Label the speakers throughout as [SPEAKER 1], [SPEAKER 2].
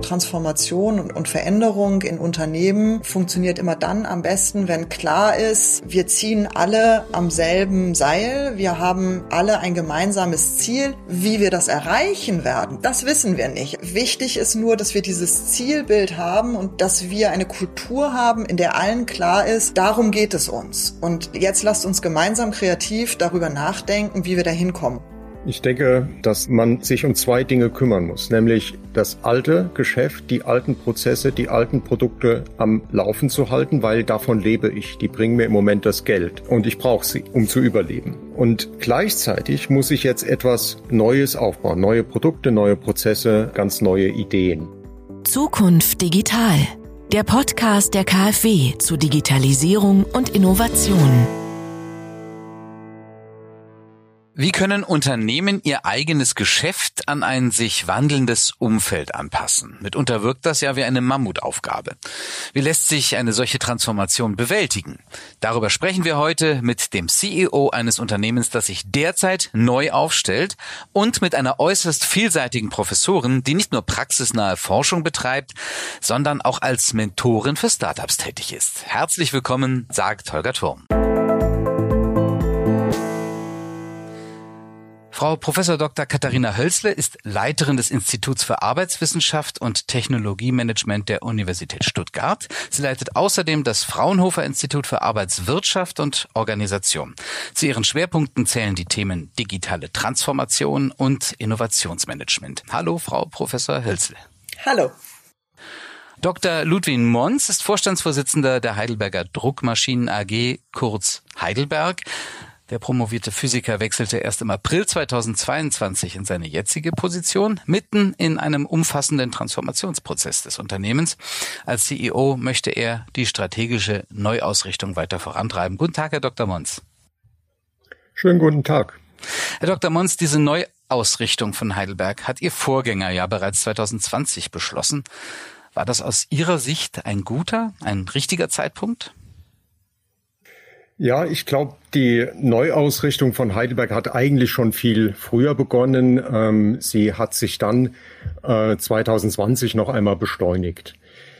[SPEAKER 1] Transformation und Veränderung in Unternehmen funktioniert immer dann am besten, wenn klar ist, wir ziehen alle am selben Seil, wir haben alle ein gemeinsames Ziel. Wie wir das erreichen werden, das wissen wir nicht. Wichtig ist nur, dass wir dieses Zielbild haben und dass wir eine Kultur haben, in der allen klar ist, darum geht es uns. Und jetzt lasst uns gemeinsam kreativ darüber nachdenken, wie wir da hinkommen.
[SPEAKER 2] Ich denke, dass man sich um zwei Dinge kümmern muss, nämlich das alte Geschäft, die alten Prozesse, die alten Produkte am Laufen zu halten, weil davon lebe ich. Die bringen mir im Moment das Geld und ich brauche sie, um zu überleben. Und gleichzeitig muss ich jetzt etwas Neues aufbauen, neue Produkte, neue Prozesse, ganz neue Ideen.
[SPEAKER 3] Zukunft digital. Der Podcast der KfW zu Digitalisierung und Innovation.
[SPEAKER 4] Wie können Unternehmen ihr eigenes Geschäft an ein sich wandelndes Umfeld anpassen? Mitunter wirkt das ja wie eine Mammutaufgabe. Wie lässt sich eine solche Transformation bewältigen? Darüber sprechen wir heute mit dem CEO eines Unternehmens, das sich derzeit neu aufstellt und mit einer äußerst vielseitigen Professorin, die nicht nur praxisnahe Forschung betreibt, sondern auch als Mentorin für Startups tätig ist. Herzlich willkommen, sagt Holger Turm. Frau Professor Dr. Katharina Hölzle ist Leiterin des Instituts für Arbeitswissenschaft und Technologiemanagement der Universität Stuttgart. Sie leitet außerdem das Fraunhofer Institut für Arbeitswirtschaft und Organisation. Zu ihren Schwerpunkten zählen die Themen digitale Transformation und Innovationsmanagement. Hallo, Frau Professor Hölzle.
[SPEAKER 1] Hallo.
[SPEAKER 4] Dr. Ludwig Mons ist Vorstandsvorsitzender der Heidelberger Druckmaschinen AG, kurz Heidelberg. Der promovierte Physiker wechselte erst im April 2022 in seine jetzige Position, mitten in einem umfassenden Transformationsprozess des Unternehmens. Als CEO möchte er die strategische Neuausrichtung weiter vorantreiben. Guten Tag, Herr Dr. Mons.
[SPEAKER 2] Schönen guten Tag.
[SPEAKER 4] Herr Dr. Mons, diese Neuausrichtung von Heidelberg hat Ihr Vorgänger ja bereits 2020 beschlossen. War das aus Ihrer Sicht ein guter, ein richtiger Zeitpunkt?
[SPEAKER 2] Ja, ich glaube, die Neuausrichtung von Heidelberg hat eigentlich schon viel früher begonnen. Ähm, sie hat sich dann äh, 2020 noch einmal beschleunigt.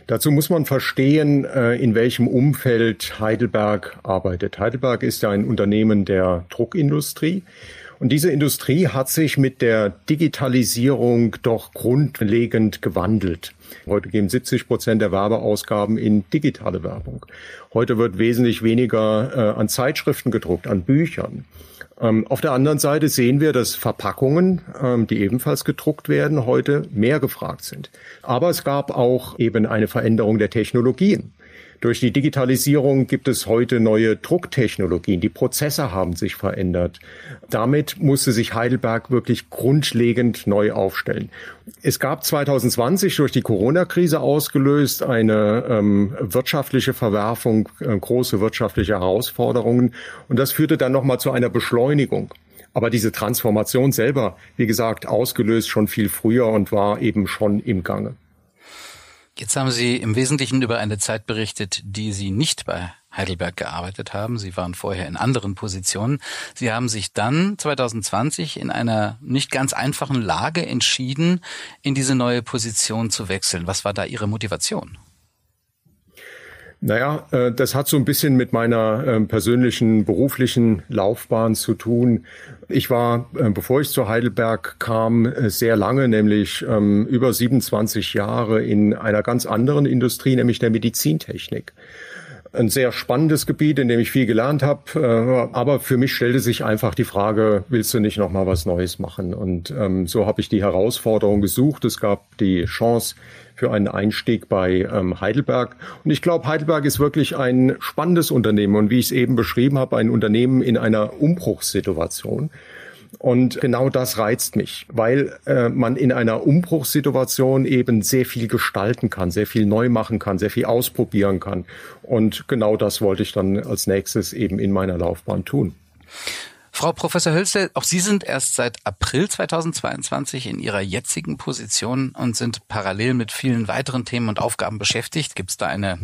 [SPEAKER 2] Dazu muss man verstehen, äh, in welchem Umfeld Heidelberg arbeitet. Heidelberg ist ja ein Unternehmen der Druckindustrie. Und diese Industrie hat sich mit der Digitalisierung doch grundlegend gewandelt. Heute gehen 70 Prozent der Werbeausgaben in digitale Werbung. Heute wird wesentlich weniger äh, an Zeitschriften gedruckt, an Büchern. Ähm, auf der anderen Seite sehen wir, dass Verpackungen, ähm, die ebenfalls gedruckt werden, heute mehr gefragt sind. Aber es gab auch eben eine Veränderung der Technologien. Durch die Digitalisierung gibt es heute neue Drucktechnologien. Die Prozesse haben sich verändert. Damit musste sich Heidelberg wirklich grundlegend neu aufstellen. Es gab 2020 durch die Corona-Krise ausgelöst eine ähm, wirtschaftliche Verwerfung, äh, große wirtschaftliche Herausforderungen. Und das führte dann nochmal zu einer Beschleunigung. Aber diese Transformation selber, wie gesagt, ausgelöst schon viel früher und war eben schon im Gange.
[SPEAKER 4] Jetzt haben Sie im Wesentlichen über eine Zeit berichtet, die Sie nicht bei Heidelberg gearbeitet haben. Sie waren vorher in anderen Positionen. Sie haben sich dann 2020 in einer nicht ganz einfachen Lage entschieden, in diese neue Position zu wechseln. Was war da Ihre Motivation?
[SPEAKER 2] Naja, äh, das hat so ein bisschen mit meiner ähm, persönlichen beruflichen Laufbahn zu tun. Ich war, äh, bevor ich zu Heidelberg kam, äh, sehr lange, nämlich ähm, über 27 Jahre in einer ganz anderen Industrie, nämlich der Medizintechnik ein sehr spannendes Gebiet, in dem ich viel gelernt habe. Aber für mich stellte sich einfach die Frage, willst du nicht noch mal was Neues machen? Und ähm, so habe ich die Herausforderung gesucht. Es gab die Chance, für einen Einstieg bei ähm, Heidelberg. Und ich glaube, Heidelberg ist wirklich ein spannendes Unternehmen und wie ich es eben beschrieben habe, ein Unternehmen in einer Umbruchssituation. Und genau das reizt mich, weil äh, man in einer Umbruchssituation eben sehr viel gestalten kann, sehr viel neu machen kann, sehr viel ausprobieren kann. Und genau das wollte ich dann als nächstes eben in meiner Laufbahn tun.
[SPEAKER 4] Frau Professor Hölzel, auch Sie sind erst seit April 2022 in Ihrer jetzigen Position und sind parallel mit vielen weiteren Themen und Aufgaben beschäftigt. Gibt es da eine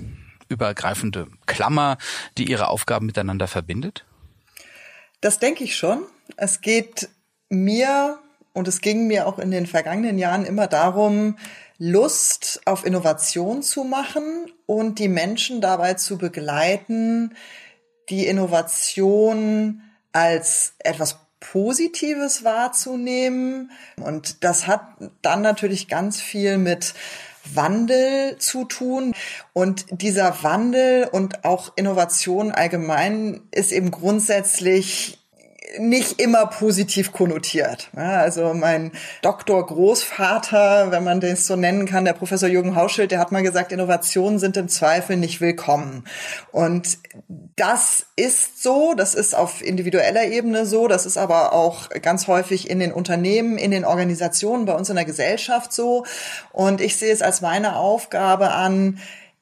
[SPEAKER 4] übergreifende Klammer, die Ihre Aufgaben miteinander verbindet?
[SPEAKER 1] Das denke ich schon. Es geht mir und es ging mir auch in den vergangenen Jahren immer darum, Lust auf Innovation zu machen und die Menschen dabei zu begleiten, die Innovation als etwas Positives wahrzunehmen. Und das hat dann natürlich ganz viel mit Wandel zu tun. Und dieser Wandel und auch Innovation allgemein ist eben grundsätzlich nicht immer positiv konnotiert. Ja, also mein Doktor-Großvater, wenn man das so nennen kann, der Professor Jürgen Hauschild, der hat mal gesagt, Innovationen sind im Zweifel nicht willkommen. Und das ist so, das ist auf individueller Ebene so, das ist aber auch ganz häufig in den Unternehmen, in den Organisationen, bei uns in der Gesellschaft so. Und ich sehe es als meine Aufgabe an,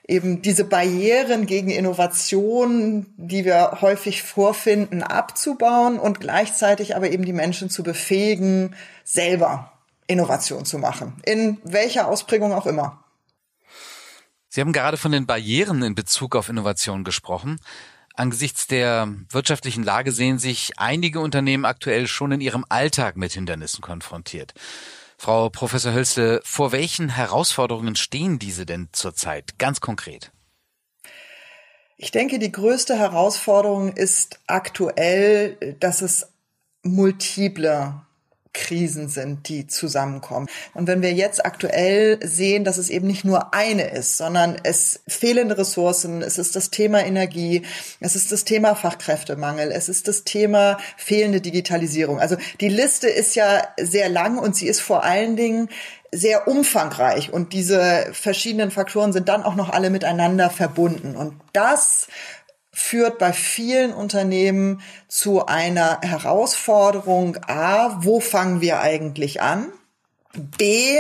[SPEAKER 1] eben diese Barrieren gegen Innovation, die wir häufig vorfinden, abzubauen und gleichzeitig aber eben die Menschen zu befähigen, selber Innovation zu machen, in welcher Ausprägung auch immer.
[SPEAKER 4] Sie haben gerade von den Barrieren in Bezug auf Innovation gesprochen. Angesichts der wirtschaftlichen Lage sehen sich einige Unternehmen aktuell schon in ihrem Alltag mit Hindernissen konfrontiert. Frau Professor Hölzle, vor welchen Herausforderungen stehen diese denn zurzeit ganz konkret?
[SPEAKER 1] Ich denke, die größte Herausforderung ist aktuell, dass es multiple Krisen sind, die zusammenkommen. Und wenn wir jetzt aktuell sehen, dass es eben nicht nur eine ist, sondern es fehlende Ressourcen, es ist das Thema Energie, es ist das Thema Fachkräftemangel, es ist das Thema fehlende Digitalisierung. Also die Liste ist ja sehr lang und sie ist vor allen Dingen sehr umfangreich und diese verschiedenen Faktoren sind dann auch noch alle miteinander verbunden. Und das führt bei vielen Unternehmen zu einer Herausforderung. A, wo fangen wir eigentlich an? B,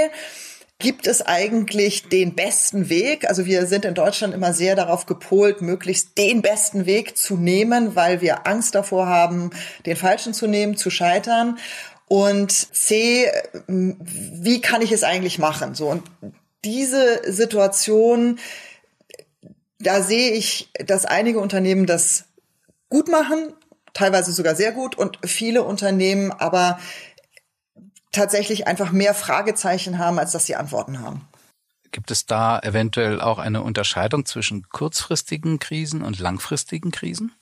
[SPEAKER 1] gibt es eigentlich den besten Weg? Also wir sind in Deutschland immer sehr darauf gepolt, möglichst den besten Weg zu nehmen, weil wir Angst davor haben, den falschen zu nehmen, zu scheitern. Und C, wie kann ich es eigentlich machen? So und diese Situation da sehe ich, dass einige Unternehmen das gut machen, teilweise sogar sehr gut und viele Unternehmen aber tatsächlich einfach mehr Fragezeichen haben, als dass sie Antworten haben.
[SPEAKER 4] Gibt es da eventuell auch eine Unterscheidung zwischen kurzfristigen Krisen und langfristigen Krisen?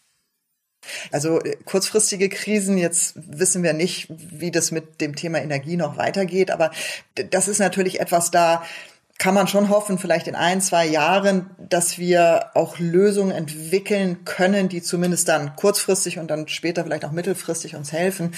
[SPEAKER 1] Also äh, kurzfristige Krisen, jetzt wissen wir nicht, wie das mit dem Thema Energie noch weitergeht, aber das ist natürlich etwas da, kann man schon hoffen, vielleicht in ein, zwei Jahren, dass wir auch Lösungen entwickeln können, die zumindest dann kurzfristig und dann später vielleicht auch mittelfristig uns helfen.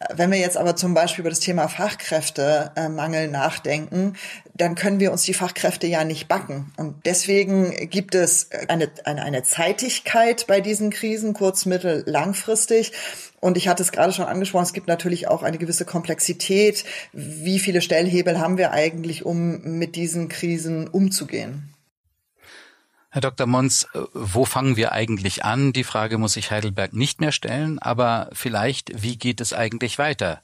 [SPEAKER 1] Äh, wenn wir jetzt aber zum Beispiel über das Thema Fachkräftemangel nachdenken, dann können wir uns die Fachkräfte ja nicht backen. Und deswegen gibt es eine, eine, eine Zeitigkeit bei diesen Krisen, kurz, mittel, langfristig. Und ich hatte es gerade schon angesprochen, es gibt natürlich auch eine gewisse Komplexität. Wie viele Stellhebel haben wir eigentlich, um mit diesen Krisen umzugehen?
[SPEAKER 4] Herr Dr. Mons, wo fangen wir eigentlich an? Die Frage muss sich Heidelberg nicht mehr stellen, aber vielleicht, wie geht es eigentlich weiter?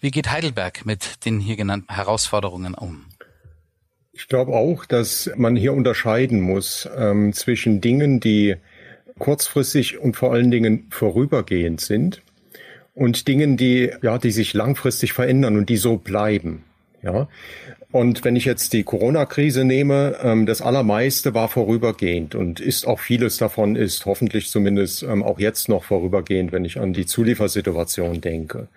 [SPEAKER 4] Wie geht Heidelberg mit den hier genannten Herausforderungen um?
[SPEAKER 2] Ich glaube auch, dass man hier unterscheiden muss ähm, zwischen Dingen, die kurzfristig und vor allen Dingen vorübergehend sind und Dingen, die, ja, die sich langfristig verändern und die so bleiben. Ja. Und wenn ich jetzt die Corona-Krise nehme, ähm, das Allermeiste war vorübergehend und ist auch vieles davon ist hoffentlich zumindest ähm, auch jetzt noch vorübergehend, wenn ich an die Zuliefersituation denke.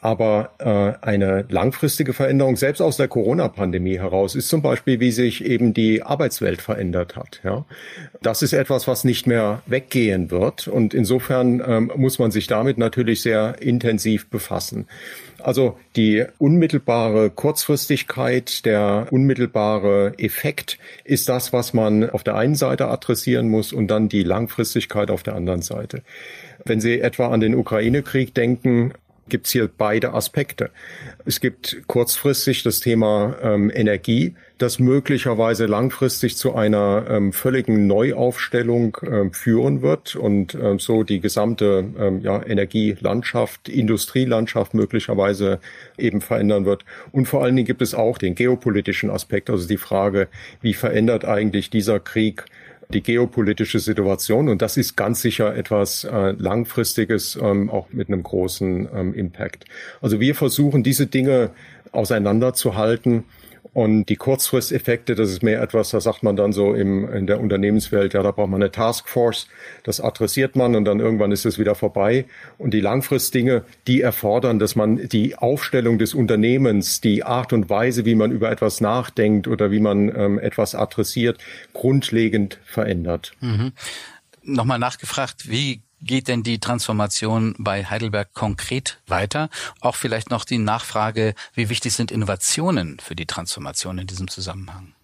[SPEAKER 2] Aber äh, eine langfristige Veränderung, selbst aus der Corona-Pandemie heraus, ist zum Beispiel, wie sich eben die Arbeitswelt verändert hat. Ja? Das ist etwas, was nicht mehr weggehen wird. Und insofern ähm, muss man sich damit natürlich sehr intensiv befassen. Also die unmittelbare Kurzfristigkeit, der unmittelbare Effekt ist das, was man auf der einen Seite adressieren muss und dann die Langfristigkeit auf der anderen Seite. Wenn Sie etwa an den Ukraine-Krieg denken, gibt es hier beide Aspekte. Es gibt kurzfristig das Thema ähm, Energie, das möglicherweise langfristig zu einer ähm, völligen Neuaufstellung äh, führen wird und äh, so die gesamte ähm, ja, Energielandschaft, Industrielandschaft möglicherweise eben verändern wird. Und vor allen Dingen gibt es auch den geopolitischen Aspekt, also die Frage, wie verändert eigentlich dieser Krieg die geopolitische Situation. Und das ist ganz sicher etwas äh, Langfristiges, ähm, auch mit einem großen ähm, Impact. Also wir versuchen, diese Dinge auseinanderzuhalten Und die Kurzfristeffekte, das ist mehr etwas, da sagt man dann so im, in der Unternehmenswelt, ja, da braucht man eine Taskforce, das adressiert man und dann irgendwann ist es wieder vorbei. Und die Langfristdinge, die erfordern, dass man die Aufstellung des Unternehmens, die Art und Weise, wie man über etwas nachdenkt oder wie man ähm, etwas adressiert, grundlegend verändert.
[SPEAKER 4] Mhm. Nochmal nachgefragt, wie geht denn die Transformation bei Heidelberg konkret weiter? Auch vielleicht noch die Nachfrage, wie wichtig sind Innovationen für die Transformation in diesem Zusammenhang?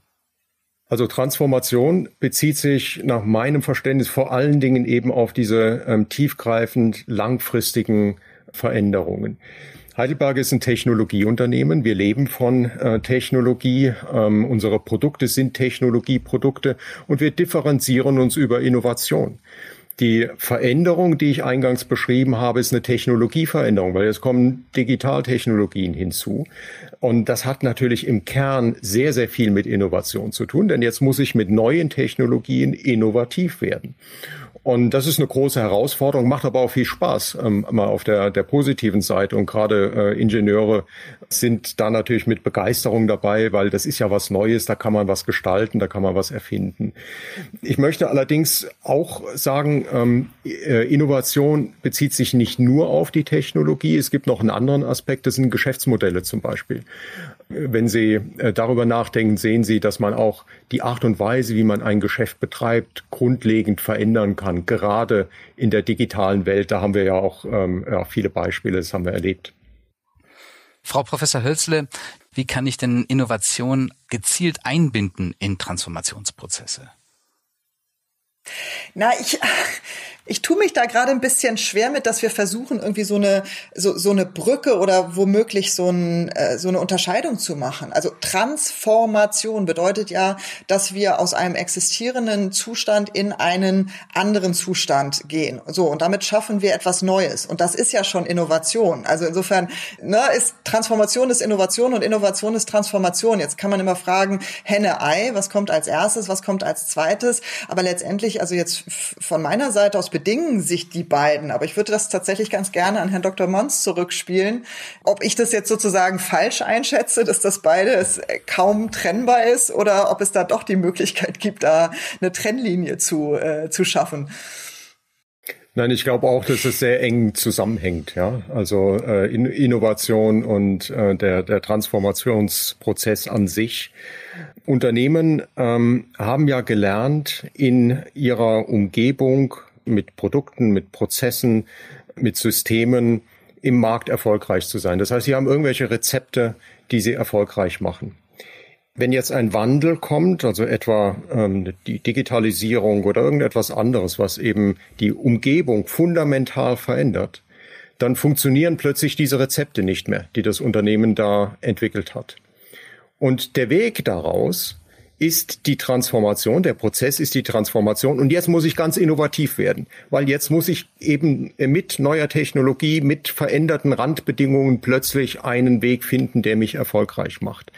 [SPEAKER 2] Also Transformation bezieht sich nach meinem Verständnis vor allen Dingen eben auf diese ähm, tiefgreifend langfristigen Veränderungen. Heidelberg ist ein Technologieunternehmen. Wir leben von äh, Technologie. Ähm, unsere Produkte sind Technologieprodukte und wir differenzieren uns über Innovation. Die Veränderung, die ich eingangs beschrieben habe, ist eine Technologieveränderung, weil jetzt kommen Digitaltechnologien hinzu. Und das hat natürlich im Kern sehr, sehr viel mit Innovation zu tun, denn jetzt muss ich mit neuen Technologien innovativ werden. Und das ist eine große Herausforderung, macht aber auch viel Spaß, ähm, mal auf der, der positiven Seite. Und gerade äh, Ingenieure sind da natürlich mit Begeisterung dabei, weil das ist ja was Neues, da kann man was gestalten, da kann man was erfinden. Ich möchte allerdings auch sagen, ähm, äh, Innovation bezieht sich nicht nur auf die Technologie. Es gibt noch einen anderen Aspekt, das sind Geschäftsmodelle zum Beispiel. Wenn Sie äh, darüber nachdenken, sehen Sie, dass man auch die Art und Weise, wie man ein Geschäft betreibt, grundlegend verändern kann. Gerade in der digitalen Welt, da haben wir ja auch ähm, ja, viele Beispiele, das haben wir erlebt.
[SPEAKER 4] Frau Professor Hölzle, wie kann ich denn Innovation gezielt einbinden in Transformationsprozesse?
[SPEAKER 1] Na, ich, ich tue mich da gerade ein bisschen schwer mit, dass wir versuchen, irgendwie so eine, so, so eine Brücke oder womöglich so, ein, äh, so eine Unterscheidung zu machen. Also Transformation bedeutet ja, dass wir aus einem existierenden Zustand in einen anderen Zustand gehen. So, und damit schaffen wir etwas Neues. Und das ist ja schon Innovation. Also insofern ne, ist Transformation ist Innovation und Innovation ist Transformation. Jetzt kann man immer fragen, Henne, Ei, was kommt als erstes, was kommt als zweites? Aber letztendlich, also jetzt von meiner Seite aus bedingen sich die beiden. Aber ich würde das tatsächlich ganz gerne an Herrn Dr. Mons zurückspielen. Ob ich das jetzt sozusagen falsch einschätze, dass das beides kaum trennbar ist oder ob es da doch die Möglichkeit gibt, da eine Trennlinie zu, äh, zu schaffen.
[SPEAKER 2] Nein, ich glaube auch, dass es sehr eng zusammenhängt. Ja, also äh, Innovation und äh, der der Transformationsprozess an sich. Unternehmen ähm, haben ja gelernt, in ihrer Umgebung mit Produkten, mit Prozessen, mit Systemen im Markt erfolgreich zu sein. Das heißt, sie haben irgendwelche Rezepte, die sie erfolgreich machen. Wenn jetzt ein Wandel kommt, also etwa ähm, die Digitalisierung oder irgendetwas anderes, was eben die Umgebung fundamental verändert, dann funktionieren plötzlich diese Rezepte nicht mehr, die das Unternehmen da entwickelt hat. Und der Weg daraus ist die Transformation, der Prozess ist die Transformation und jetzt muss ich ganz innovativ werden, weil jetzt muss ich eben mit neuer Technologie, mit veränderten Randbedingungen plötzlich einen Weg finden, der mich erfolgreich macht.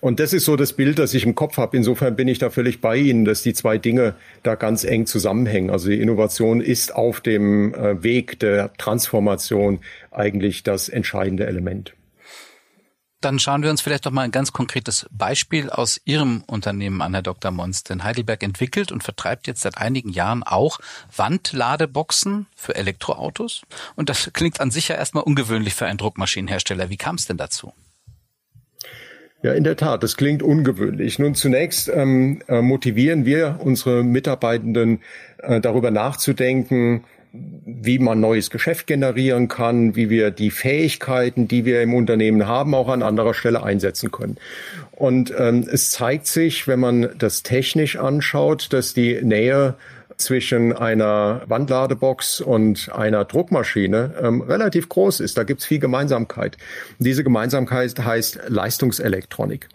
[SPEAKER 2] Und das ist so das Bild, das ich im Kopf habe. Insofern bin ich da völlig bei Ihnen, dass die zwei Dinge da ganz eng zusammenhängen. Also die Innovation ist auf dem äh, Weg der Transformation eigentlich das entscheidende Element.
[SPEAKER 4] Dann schauen wir uns vielleicht doch mal ein ganz konkretes Beispiel aus Ihrem Unternehmen an, Herr Dr. Mons. Denn Heidelberg entwickelt und vertreibt jetzt seit einigen Jahren auch Wandladeboxen für Elektroautos. Und das klingt an sich ja erstmal ungewöhnlich für einen Druckmaschinenhersteller. Wie kam es denn dazu?
[SPEAKER 2] Ja, in der Tat, das klingt ungewöhnlich. Nun zunächst ähm, äh, motivieren wir unsere Mitarbeitenden äh, darüber nachzudenken, wie man neues Geschäft generieren kann, wie wir die Fähigkeiten, die wir im Unternehmen haben, auch an anderer Stelle einsetzen können. Und ähm, es zeigt sich, wenn man das technisch anschaut, dass die Nähe zwischen einer Wandladebox und einer Druckmaschine ähm, relativ groß ist. Da gibt's viel Gemeinsamkeit. Diese Gemeinsamkeit heißt Leistungselektronik.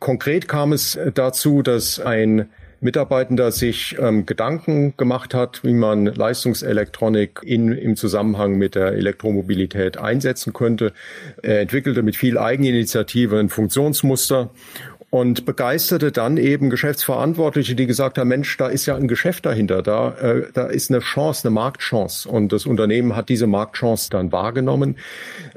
[SPEAKER 2] Konkret kam es dazu, dass ein Mitarbeitender sich ähm, Gedanken gemacht hat, wie man Leistungselektronik in, im Zusammenhang mit der Elektromobilität einsetzen könnte. Er entwickelte mit viel Eigeninitiative ein Funktionsmuster und begeisterte dann eben Geschäftsverantwortliche, die gesagt haben, Mensch, da ist ja ein Geschäft dahinter, da, äh, da ist eine Chance, eine Marktchance. Und das Unternehmen hat diese Marktchance dann wahrgenommen.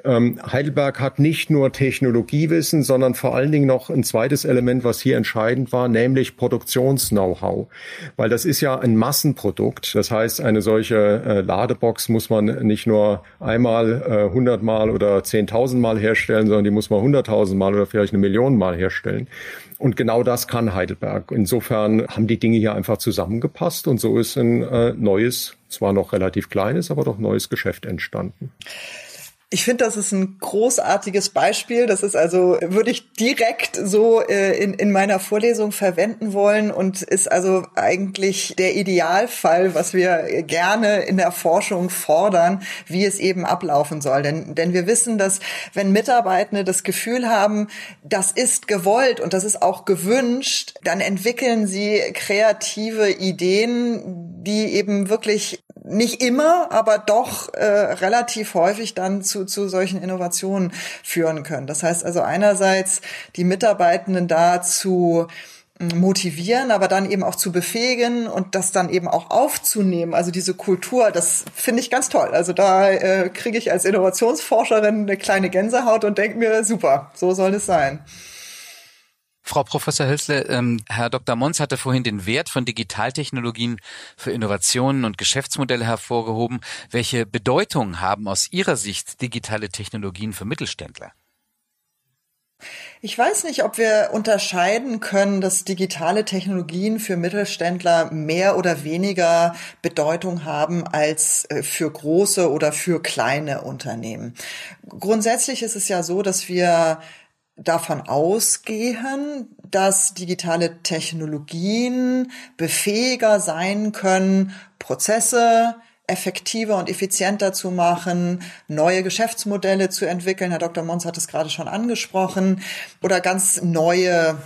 [SPEAKER 2] Ähm, Heidelberg hat nicht nur Technologiewissen, sondern vor allen Dingen noch ein zweites Element, was hier entscheidend war, nämlich Produktions-Know-how. Weil das ist ja ein Massenprodukt. Das heißt, eine solche äh, Ladebox muss man nicht nur einmal, hundertmal äh, oder zehntausendmal herstellen, sondern die muss man hunderttausendmal oder vielleicht eine Million Mal herstellen. Und genau das kann Heidelberg. Insofern haben die Dinge hier einfach zusammengepasst und so ist ein äh, neues, zwar noch relativ kleines, aber doch neues Geschäft entstanden.
[SPEAKER 1] Ich finde, das ist ein großartiges Beispiel. Das ist also, würde ich direkt so äh, in, in meiner Vorlesung verwenden wollen und ist also eigentlich der Idealfall, was wir gerne in der Forschung fordern, wie es eben ablaufen soll. Denn, denn wir wissen, dass wenn Mitarbeitende das Gefühl haben, das ist gewollt und das ist auch gewünscht, dann entwickeln sie kreative Ideen, die eben wirklich nicht immer, aber doch äh, relativ häufig dann zu, zu solchen Innovationen führen können. Das heißt also einerseits die Mitarbeitenden dazu hm, motivieren, aber dann eben auch zu befähigen und das dann eben auch aufzunehmen. Also diese Kultur, das finde ich ganz toll. Also da äh, kriege ich als Innovationsforscherin eine kleine Gänsehaut und denke mir, super, so soll es sein.
[SPEAKER 4] Frau Professor Hölzle, ähm, Herr Dr. Mons hatte vorhin den Wert von Digitaltechnologien für Innovationen und Geschäftsmodelle hervorgehoben. Welche Bedeutung haben aus Ihrer Sicht digitale Technologien für Mittelständler?
[SPEAKER 1] Ich weiß nicht, ob wir unterscheiden können, dass digitale Technologien für Mittelständler mehr oder weniger Bedeutung haben als äh, für große oder für kleine Unternehmen. Grundsätzlich ist es ja so, dass wir davon ausgehen, dass digitale Technologien befähiger sein können, Prozesse effektiver und effizienter zu machen, neue Geschäftsmodelle zu entwickeln. Herr Dr. Mons hat es gerade schon angesprochen oder ganz neue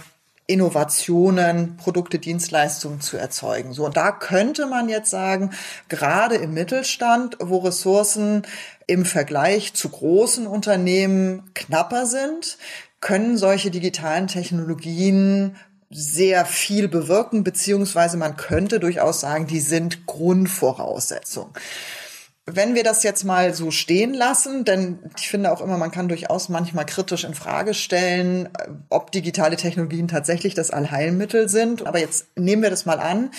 [SPEAKER 1] Innovationen, Produkte, Dienstleistungen zu erzeugen. So, und da könnte man jetzt sagen, gerade im Mittelstand, wo Ressourcen im Vergleich zu großen Unternehmen knapper sind, können solche digitalen Technologien sehr viel bewirken, beziehungsweise man könnte durchaus sagen, die sind Grundvoraussetzung. Wenn wir das jetzt mal so stehen lassen, denn ich finde auch immer, man kann durchaus manchmal kritisch in Frage stellen, ob digitale Technologien tatsächlich das Allheilmittel sind. Aber jetzt nehmen wir das mal an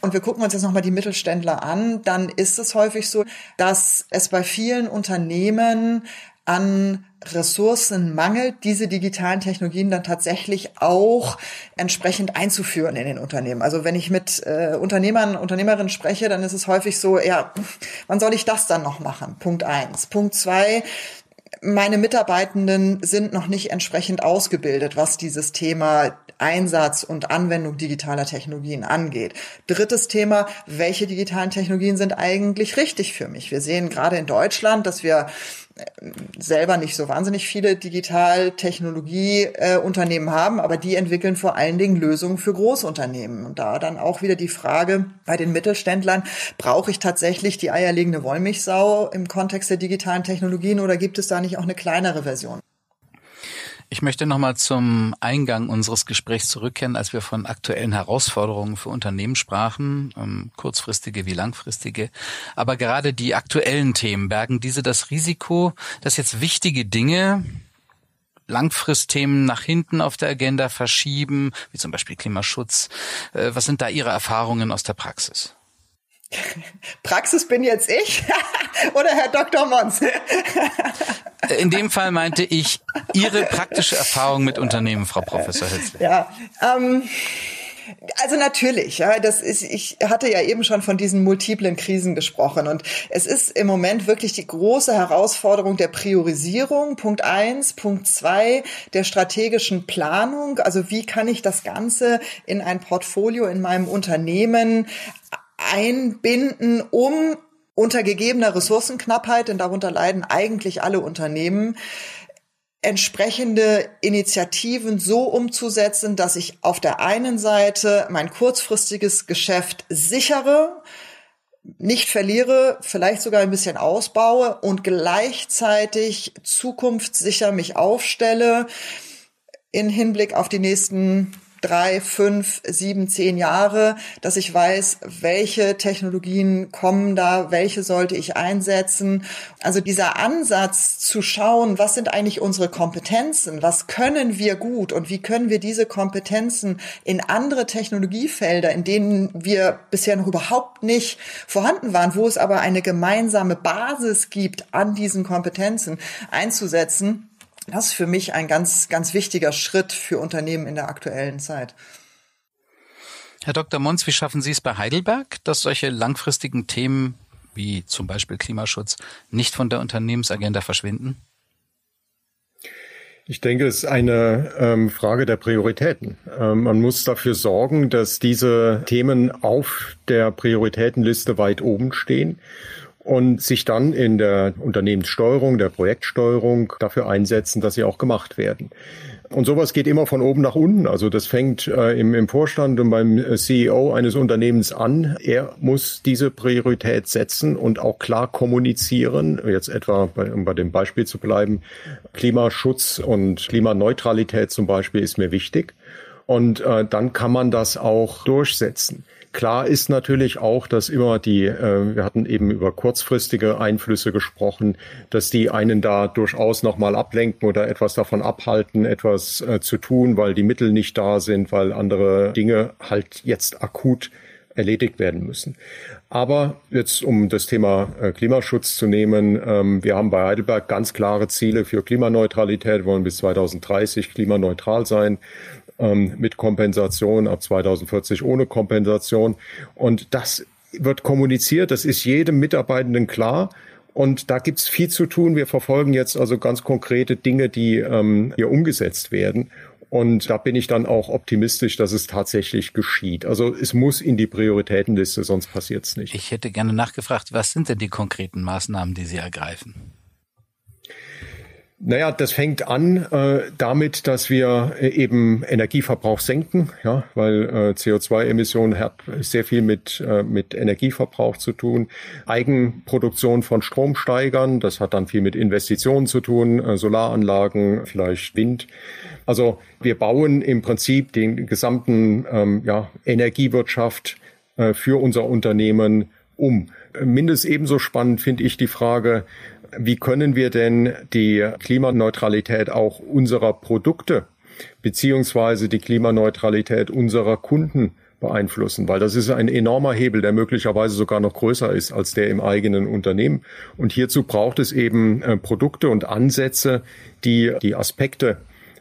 [SPEAKER 1] und wir gucken uns jetzt nochmal die Mittelständler an, dann ist es häufig so, dass es bei vielen Unternehmen an Ressourcen mangelt, diese digitalen Technologien dann tatsächlich auch entsprechend einzuführen in den Unternehmen. Also wenn ich mit äh, Unternehmern, Unternehmerinnen spreche, dann ist es häufig so, ja, wann soll ich das dann noch machen? Punkt eins. Punkt zwei, meine Mitarbeitenden sind noch nicht entsprechend ausgebildet, was dieses Thema Einsatz und Anwendung digitaler Technologien angeht. Drittes Thema, welche digitalen Technologien sind eigentlich richtig für mich? Wir sehen gerade in Deutschland, dass wir selber nicht so wahnsinnig viele Digitaltechnologieunternehmen äh, haben, aber die entwickeln vor allen Dingen Lösungen für Großunternehmen. Und da dann auch wieder die Frage bei den Mittelständlern, brauche ich tatsächlich die eierlegende Wollmilchsau im Kontext der digitalen Technologien oder gibt es da nicht auch eine kleinere Version?
[SPEAKER 4] Ich möchte nochmal zum Eingang unseres Gesprächs zurückkehren, als wir von aktuellen Herausforderungen für Unternehmen sprachen, ähm, kurzfristige wie langfristige. Aber gerade die aktuellen Themen bergen diese das Risiko, dass jetzt wichtige Dinge Langfristthemen nach hinten auf der Agenda verschieben, wie zum Beispiel Klimaschutz. Äh, was sind da Ihre Erfahrungen aus der Praxis?
[SPEAKER 1] Praxis bin jetzt ich oder Herr Dr. Mons?
[SPEAKER 4] In dem Fall meinte ich Ihre praktische Erfahrung mit Unternehmen, Frau Professor Hützle.
[SPEAKER 1] Ja, ähm, also natürlich, ja, das ist, ich hatte ja eben schon von diesen multiplen Krisen gesprochen und es ist im Moment wirklich die große Herausforderung der Priorisierung, Punkt eins, Punkt zwei, der strategischen Planung, also wie kann ich das Ganze in ein Portfolio in meinem Unternehmen einbinden, um unter gegebener Ressourcenknappheit, denn darunter leiden eigentlich alle Unternehmen, entsprechende Initiativen so umzusetzen, dass ich auf der einen Seite mein kurzfristiges Geschäft sichere, nicht verliere, vielleicht sogar ein bisschen ausbaue und gleichzeitig zukunftssicher mich aufstelle, in Hinblick auf die nächsten drei, fünf, sieben, zehn Jahre, dass ich weiß, welche Technologien kommen da, welche sollte ich einsetzen. Also dieser Ansatz zu schauen, was sind eigentlich unsere Kompetenzen, was können wir gut? Und wie können wir diese Kompetenzen in andere Technologiefelder, in denen wir bisher noch überhaupt nicht vorhanden waren, wo es aber eine gemeinsame Basis gibt an diesen Kompetenzen einzusetzen das ist für mich ein ganz, ganz wichtiger Schritt für Unternehmen in der aktuellen Zeit.
[SPEAKER 4] Herr Dr. Mons, wie schaffen Sie es bei Heidelberg, dass solche langfristigen Themen wie zum Beispiel Klimaschutz nicht von der Unternehmensagenda verschwinden?
[SPEAKER 2] Ich denke, es ist eine ähm, Frage der Prioritäten. Ähm, man muss dafür sorgen, dass diese Themen auf der Prioritätenliste weit oben stehen und sich dann in der Unternehmenssteuerung, der Projektsteuerung dafür einsetzen, dass sie auch gemacht werden. Und sowas geht immer von oben nach unten. Also das fängt äh, im, im Vorstand und beim äh, CEO eines Unternehmens an. Er muss diese Priorität setzen und auch klar kommunizieren. Jetzt etwa, bei, um bei dem Beispiel zu bleiben, Klimaschutz und Klimaneutralität zum Beispiel ist mir wichtig. Und äh, dann kann man das auch durchsetzen. Klar ist natürlich auch, dass immer die, äh, wir hatten eben über kurzfristige Einflüsse gesprochen, dass die einen da durchaus nochmal ablenken oder etwas davon abhalten, etwas äh, zu tun, weil die Mittel nicht da sind, weil andere Dinge halt jetzt akut erledigt werden müssen. Aber jetzt, um das Thema äh, Klimaschutz zu nehmen, ähm, wir haben bei Heidelberg ganz klare Ziele für Klimaneutralität, wollen bis 2030 klimaneutral sein ähm, mit Kompensation, ab 2040 ohne Kompensation. Und das wird kommuniziert, das ist jedem Mitarbeitenden klar. Und da gibt's viel zu tun. Wir verfolgen jetzt also ganz konkrete Dinge, die ähm, hier umgesetzt werden. Und da bin ich dann auch optimistisch, dass es tatsächlich geschieht. Also es muss in die Prioritätenliste, sonst passiert's nicht.
[SPEAKER 4] Ich hätte gerne nachgefragt, was sind denn die konkreten Maßnahmen, die Sie ergreifen?
[SPEAKER 2] Naja, das fängt an äh, damit, dass wir äh, eben Energieverbrauch senken, ja, weil äh, CO2-Emissionen hat sehr viel mit, äh, mit Energieverbrauch zu tun. Eigenproduktion von Strom steigern, das hat dann viel mit Investitionen zu tun, äh, Solaranlagen, vielleicht Wind. Also wir bauen im Prinzip den gesamten ähm, ja, Energiewirtschaft äh, für unser Unternehmen um. Mindestens ebenso spannend finde ich die Frage, wie können wir denn die Klimaneutralität auch unserer Produkte beziehungsweise die Klimaneutralität unserer Kunden beeinflussen, weil das ist ein enormer Hebel, der möglicherweise sogar noch größer ist als der im eigenen Unternehmen. Und hierzu braucht es eben äh, Produkte und Ansätze, die die Aspekte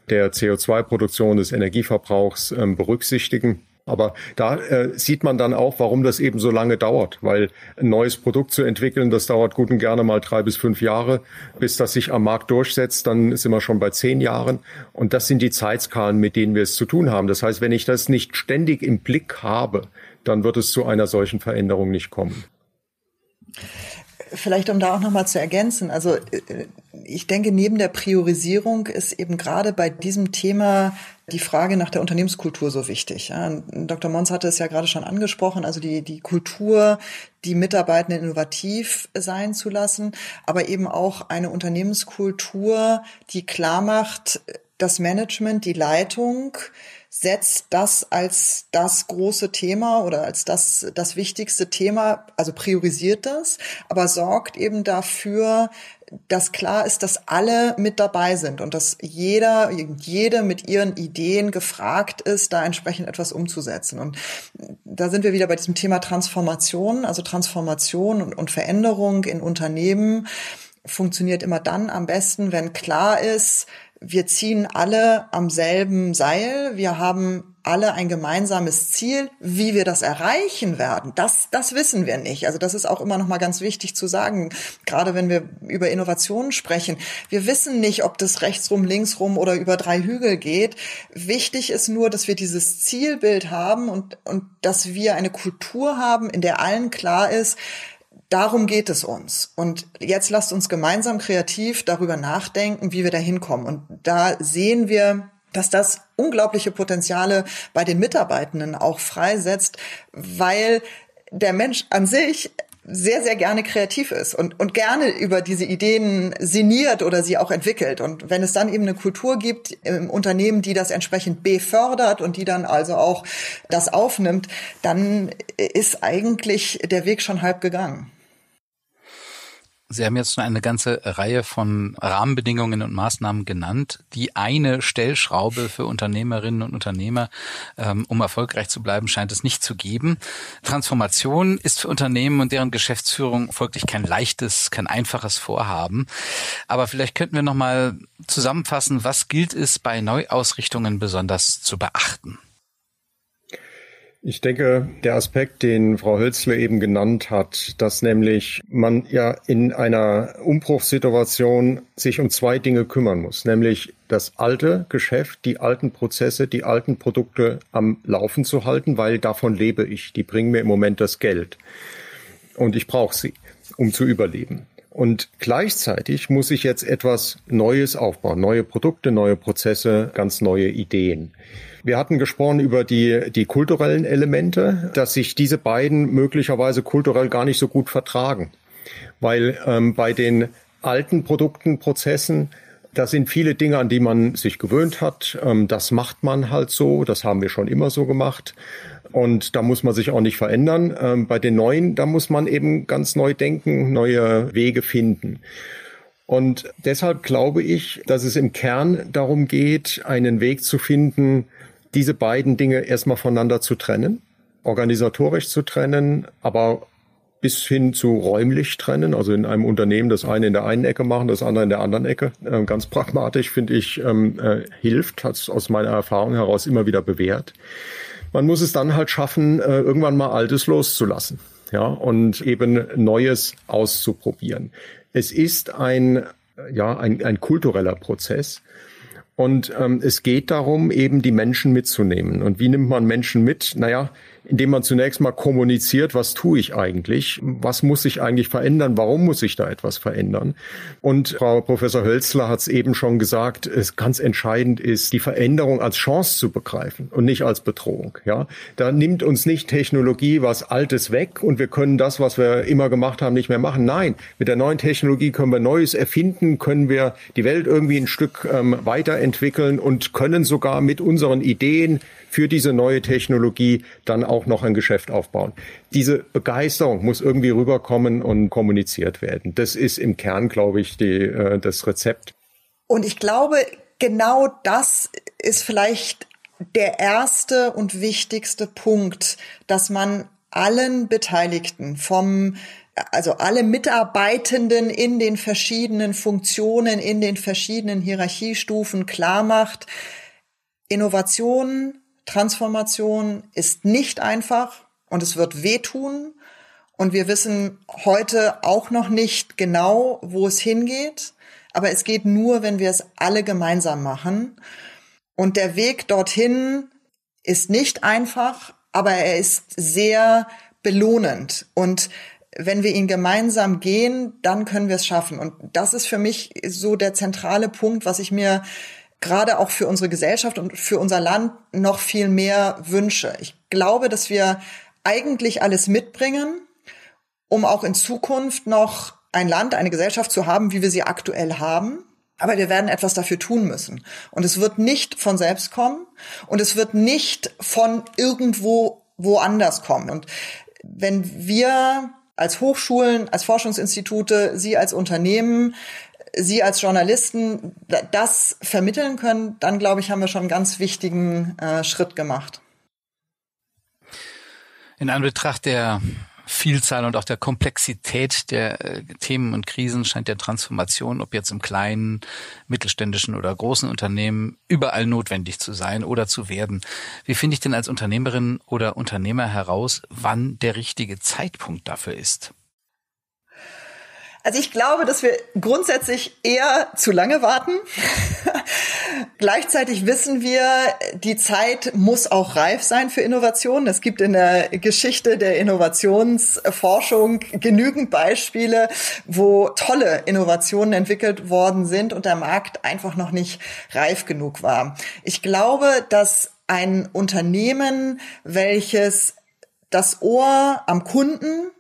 [SPEAKER 2] der CO2-Produktion des Energieverbrauchs ähm, berücksichtigen aber da äh, sieht man dann auch, warum das eben so lange dauert, weil ein neues Produkt zu entwickeln, das dauert gut und gerne mal drei bis fünf Jahre, bis das sich am Markt durchsetzt, dann sind wir schon bei zehn Jahren. Und das sind die Zeitskalen, mit denen wir es zu tun haben. Das heißt, wenn ich das nicht ständig im Blick habe, dann wird es zu einer solchen Veränderung nicht kommen.
[SPEAKER 1] Vielleicht um da auch nochmal zu ergänzen, also äh, ich denke, neben der Priorisierung ist eben gerade bei diesem Thema die Frage nach der Unternehmenskultur so wichtig. Ja, Dr. Mons hatte es ja gerade schon angesprochen, also die, die Kultur, die Mitarbeitenden innovativ sein zu lassen, aber eben auch eine Unternehmenskultur, die klar macht, das Management, die Leitung setzt das als das große Thema oder als das, das wichtigste Thema, also priorisiert das, aber sorgt eben dafür, dass klar ist, dass alle mit dabei sind und dass jeder, jede mit ihren Ideen gefragt ist, da entsprechend etwas umzusetzen. Und da sind wir wieder bei diesem Thema Transformation, also Transformation und, und Veränderung in Unternehmen funktioniert immer dann am besten, wenn klar ist, wir ziehen alle am selben Seil. Wir haben alle ein gemeinsames Ziel. Wie wir das erreichen werden, das, das wissen wir nicht. Also das ist auch immer noch mal ganz wichtig zu sagen, gerade wenn wir über Innovationen sprechen. Wir wissen nicht, ob das rechtsrum, linksrum oder über drei Hügel geht. Wichtig ist nur, dass wir dieses Zielbild haben und, und dass wir eine Kultur haben, in der allen klar ist, Darum geht es uns. Und jetzt lasst uns gemeinsam kreativ darüber nachdenken, wie wir da hinkommen. Und da sehen wir, dass das unglaubliche Potenziale bei den Mitarbeitenden auch freisetzt, weil der Mensch an sich sehr, sehr gerne kreativ ist und, und gerne über diese Ideen sinniert oder sie auch entwickelt. Und wenn es dann eben eine Kultur gibt im Unternehmen, die das entsprechend befördert und die dann also auch das aufnimmt, dann ist eigentlich der Weg schon halb gegangen.
[SPEAKER 4] Sie haben jetzt schon eine ganze Reihe von Rahmenbedingungen und Maßnahmen genannt. Die eine Stellschraube für Unternehmerinnen und Unternehmer, ähm, um erfolgreich zu bleiben, scheint es nicht zu geben. Transformation ist für Unternehmen und deren Geschäftsführung folglich kein leichtes, kein einfaches Vorhaben. Aber vielleicht könnten wir noch mal zusammenfassen, was gilt es bei Neuausrichtungen besonders zu beachten?
[SPEAKER 2] Ich denke, der Aspekt, den Frau Hölzle eben genannt hat, dass nämlich man ja in einer Umbruchssituation sich um zwei Dinge kümmern muss, nämlich das alte Geschäft, die alten Prozesse, die alten Produkte am Laufen zu halten, weil davon lebe ich. Die bringen mir im Moment das Geld. Und ich brauche sie, um zu überleben. Und gleichzeitig muss ich jetzt etwas Neues aufbauen, neue Produkte, neue Prozesse, ganz neue Ideen. Wir hatten gesprochen über die, die kulturellen Elemente, dass sich diese beiden möglicherweise kulturell gar nicht so gut vertragen. Weil ähm, bei den alten Produkten, Prozessen, da sind viele Dinge, an die man sich gewöhnt hat. Ähm, das macht man halt so. Das haben wir schon immer so gemacht. Und da muss man sich auch nicht verändern. Ähm, bei den neuen, da muss man eben ganz neu denken, neue Wege finden. Und deshalb glaube ich, dass es im Kern darum geht, einen Weg zu finden, diese beiden Dinge erstmal voneinander zu trennen, organisatorisch zu trennen, aber bis hin zu räumlich trennen, also in einem Unternehmen das eine in der einen Ecke machen, das andere in der anderen Ecke. Ähm, ganz pragmatisch finde ich, ähm, äh, hilft, hat es aus meiner Erfahrung heraus immer wieder bewährt. Man muss es dann halt schaffen, äh, irgendwann mal Altes loszulassen, ja, und eben Neues auszuprobieren. Es ist ein, ja, ein, ein kultureller Prozess. Und ähm, es geht darum, eben die Menschen mitzunehmen. Und wie nimmt man Menschen mit? Naja, indem man zunächst mal kommuniziert, was tue ich eigentlich, was muss sich eigentlich verändern, warum muss sich da etwas verändern. Und Frau Professor Hölzler hat es eben schon gesagt, es ganz entscheidend ist, die Veränderung als Chance zu begreifen und nicht als Bedrohung. Ja, da nimmt uns nicht Technologie was Altes weg und wir können das, was wir immer gemacht haben, nicht mehr machen. Nein, mit der neuen Technologie können wir Neues erfinden, können wir die Welt irgendwie ein Stück ähm, weiterentwickeln und können sogar mit unseren Ideen für diese neue Technologie dann auch noch ein Geschäft aufbauen. Diese Begeisterung muss irgendwie rüberkommen und kommuniziert werden. Das ist im Kern, glaube ich, die, äh, das Rezept.
[SPEAKER 1] Und ich glaube, genau das ist vielleicht der erste und wichtigste Punkt, dass man allen Beteiligten vom also alle Mitarbeitenden in den verschiedenen Funktionen, in den verschiedenen Hierarchiestufen klar macht, Innovation Transformation ist nicht einfach und es wird wehtun. Und wir wissen heute auch noch nicht genau, wo es hingeht. Aber es geht nur, wenn wir es alle gemeinsam machen. Und der Weg dorthin ist nicht einfach, aber er ist sehr belohnend. Und wenn wir ihn gemeinsam gehen, dann können wir es schaffen. Und das ist für mich so der zentrale Punkt, was ich mir gerade auch für unsere Gesellschaft und für unser Land noch viel mehr wünsche. Ich glaube, dass wir eigentlich alles mitbringen, um auch in Zukunft noch ein Land, eine Gesellschaft zu haben, wie wir sie aktuell haben. Aber wir werden etwas dafür tun müssen. Und es wird nicht von selbst kommen und es wird nicht von irgendwo woanders kommen. Und wenn wir als Hochschulen, als Forschungsinstitute, Sie als Unternehmen Sie als Journalisten das vermitteln können, dann glaube ich, haben wir schon einen ganz wichtigen äh, Schritt gemacht.
[SPEAKER 4] In Anbetracht der Vielzahl und auch der Komplexität der äh, Themen und Krisen scheint der Transformation, ob jetzt im kleinen, mittelständischen oder großen Unternehmen, überall notwendig zu sein oder zu werden. Wie finde ich denn als Unternehmerin oder Unternehmer heraus, wann der richtige Zeitpunkt dafür ist?
[SPEAKER 1] Also ich glaube, dass wir grundsätzlich eher zu lange warten. Gleichzeitig wissen wir, die Zeit muss auch reif sein für Innovationen. Es gibt in der Geschichte der Innovationsforschung genügend Beispiele, wo tolle Innovationen entwickelt worden sind und der Markt einfach noch nicht reif genug war. Ich glaube, dass ein Unternehmen, welches das Ohr am Kunden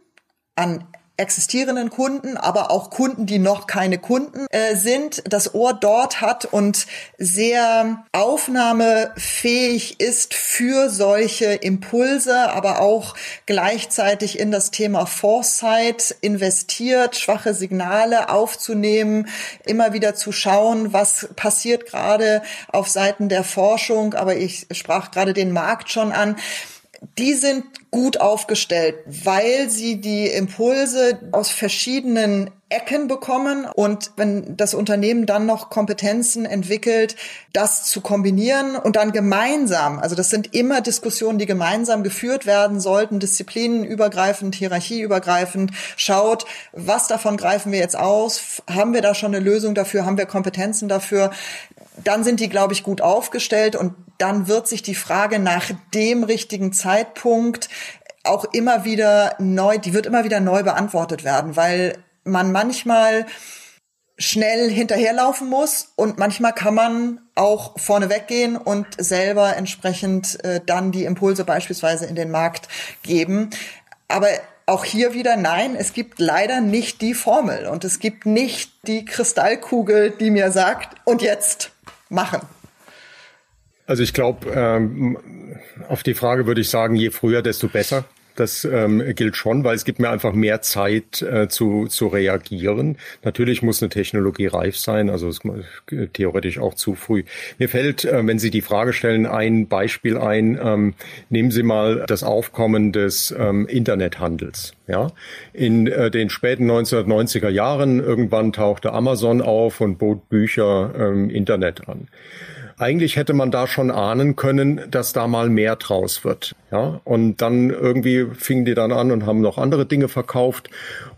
[SPEAKER 1] an existierenden Kunden, aber auch Kunden, die noch keine Kunden äh, sind, das Ohr dort hat und sehr aufnahmefähig ist für solche Impulse, aber auch gleichzeitig in das Thema Foresight investiert, schwache Signale aufzunehmen, immer wieder zu schauen, was passiert gerade auf Seiten der Forschung, aber ich sprach gerade den Markt schon an die sind gut aufgestellt, weil sie die Impulse aus verschiedenen Ecken bekommen. Und wenn das Unternehmen dann noch Kompetenzen entwickelt, das zu kombinieren und dann gemeinsam, also das sind immer Diskussionen, die gemeinsam geführt werden sollten, disziplinenübergreifend, hierarchieübergreifend, schaut, was davon greifen wir jetzt aus, haben wir da schon eine Lösung dafür, haben wir Kompetenzen dafür, dann sind die, glaube ich, gut aufgestellt und dann wird sich die Frage nach dem richtigen Zeitpunkt auch immer wieder neu, die wird immer wieder neu beantwortet werden, weil man manchmal schnell hinterherlaufen muss und manchmal kann man auch vorne weggehen und selber entsprechend äh, dann die Impulse beispielsweise in den Markt geben. Aber auch hier wieder nein, es gibt leider nicht die Formel und es gibt nicht die Kristallkugel, die mir sagt, und jetzt machen.
[SPEAKER 2] Also ich glaube, ähm, auf die Frage würde ich sagen, je früher, desto besser. Das ähm, gilt schon, weil es gibt mir einfach mehr Zeit äh, zu, zu reagieren. Natürlich muss eine Technologie reif sein, also es, äh, theoretisch auch zu früh. Mir fällt, äh, wenn Sie die Frage stellen, ein Beispiel ein. Ähm, nehmen Sie mal das Aufkommen des ähm, Internethandels. Ja, in äh, den späten 1990er Jahren irgendwann tauchte Amazon auf und bot Bücher ähm, Internet an. Eigentlich hätte man da schon ahnen können, dass da mal mehr draus wird. Ja, und dann irgendwie fingen die dann an und haben noch andere Dinge verkauft.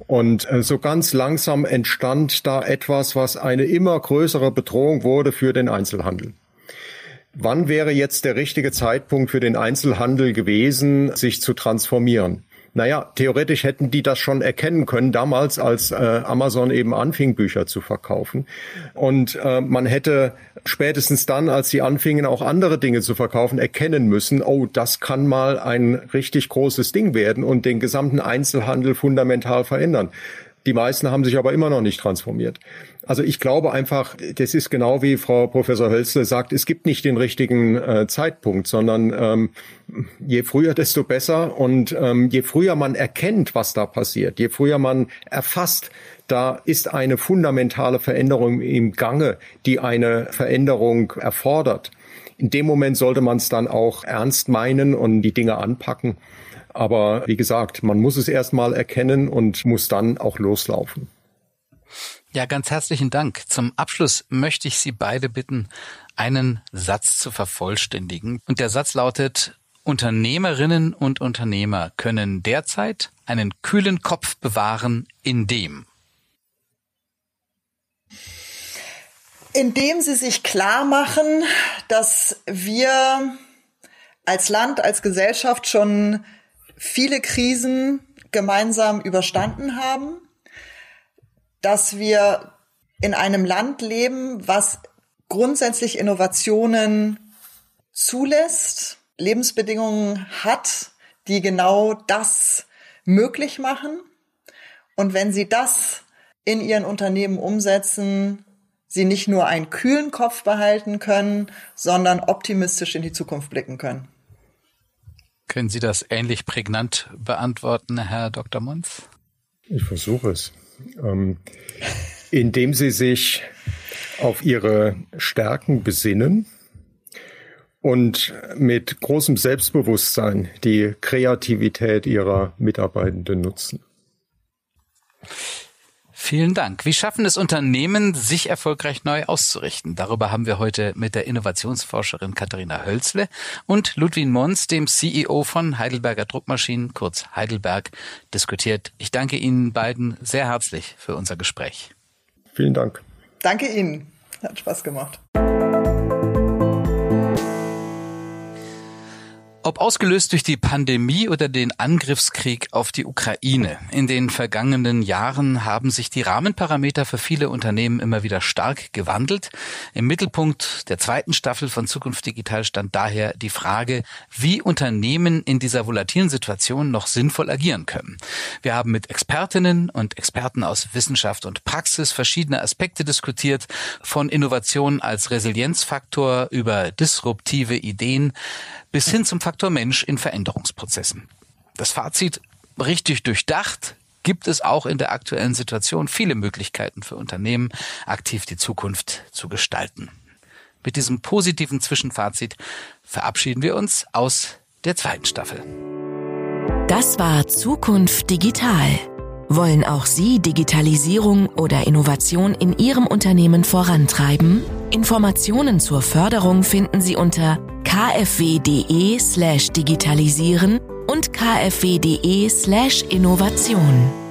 [SPEAKER 2] Und äh, so ganz langsam entstand da etwas, was eine immer größere Bedrohung wurde für den Einzelhandel. Wann wäre jetzt der richtige Zeitpunkt für den Einzelhandel gewesen, sich zu transformieren? Naja, theoretisch hätten die das schon erkennen können, damals, als äh, Amazon eben anfing, Bücher zu verkaufen. Und äh, man hätte spätestens dann, als sie anfingen, auch andere Dinge zu verkaufen, erkennen müssen, oh, das kann mal ein richtig großes Ding werden und den gesamten Einzelhandel fundamental verändern. Die meisten haben sich aber immer noch nicht transformiert. Also ich glaube einfach, das ist genau wie Frau Professor Hölzle sagt, es gibt nicht den richtigen äh, Zeitpunkt, sondern ähm, je früher, desto besser. Und ähm, je früher man erkennt, was da passiert, je früher man erfasst, da ist eine fundamentale Veränderung im Gange, die eine Veränderung erfordert. In dem Moment sollte man es dann auch ernst meinen und die Dinge anpacken. Aber wie gesagt, man muss es erstmal erkennen und muss dann auch loslaufen.
[SPEAKER 4] Ja, ganz herzlichen Dank. Zum Abschluss möchte ich Sie beide bitten, einen Satz zu vervollständigen. Und der Satz lautet, Unternehmerinnen und Unternehmer können derzeit einen kühlen Kopf bewahren, indem
[SPEAKER 1] indem sie sich klar machen, dass wir als Land, als Gesellschaft schon viele Krisen gemeinsam überstanden haben, dass wir in einem Land leben, was grundsätzlich Innovationen zulässt, Lebensbedingungen hat, die genau das möglich machen. Und wenn sie das in ihren Unternehmen umsetzen, sie nicht nur einen kühlen Kopf behalten können, sondern optimistisch in die Zukunft blicken können.
[SPEAKER 4] Können Sie das ähnlich prägnant beantworten, Herr Dr. Munz?
[SPEAKER 2] Ich versuche es. Ähm, indem Sie sich auf Ihre Stärken besinnen und mit großem Selbstbewusstsein die Kreativität Ihrer Mitarbeitenden nutzen.
[SPEAKER 4] Vielen Dank. Wie schaffen es Unternehmen, sich erfolgreich neu auszurichten? Darüber haben wir heute mit der Innovationsforscherin Katharina Hölzle und Ludwin Mons, dem CEO von Heidelberger Druckmaschinen, kurz Heidelberg, diskutiert. Ich danke Ihnen beiden sehr herzlich für unser Gespräch.
[SPEAKER 2] Vielen Dank.
[SPEAKER 1] Danke Ihnen. Hat Spaß gemacht.
[SPEAKER 4] Ob ausgelöst durch die Pandemie oder den Angriffskrieg auf die Ukraine. In den vergangenen Jahren haben sich die Rahmenparameter für viele Unternehmen immer wieder stark gewandelt. Im Mittelpunkt der zweiten Staffel von Zukunft Digital stand daher die Frage, wie Unternehmen in dieser volatilen Situation noch sinnvoll agieren können. Wir haben mit Expertinnen und Experten aus Wissenschaft und Praxis verschiedene Aspekte diskutiert, von Innovation als Resilienzfaktor über disruptive Ideen bis hin zum Faktor Mensch in Veränderungsprozessen. Das Fazit richtig durchdacht, gibt es auch in der aktuellen Situation viele Möglichkeiten für Unternehmen, aktiv die Zukunft zu gestalten. Mit diesem positiven Zwischenfazit verabschieden wir uns aus der zweiten Staffel.
[SPEAKER 3] Das war Zukunft Digital. Wollen auch Sie Digitalisierung oder Innovation in Ihrem Unternehmen vorantreiben? Informationen zur Förderung finden Sie unter kfw.de slash digitalisieren und kfw.de slash Innovation.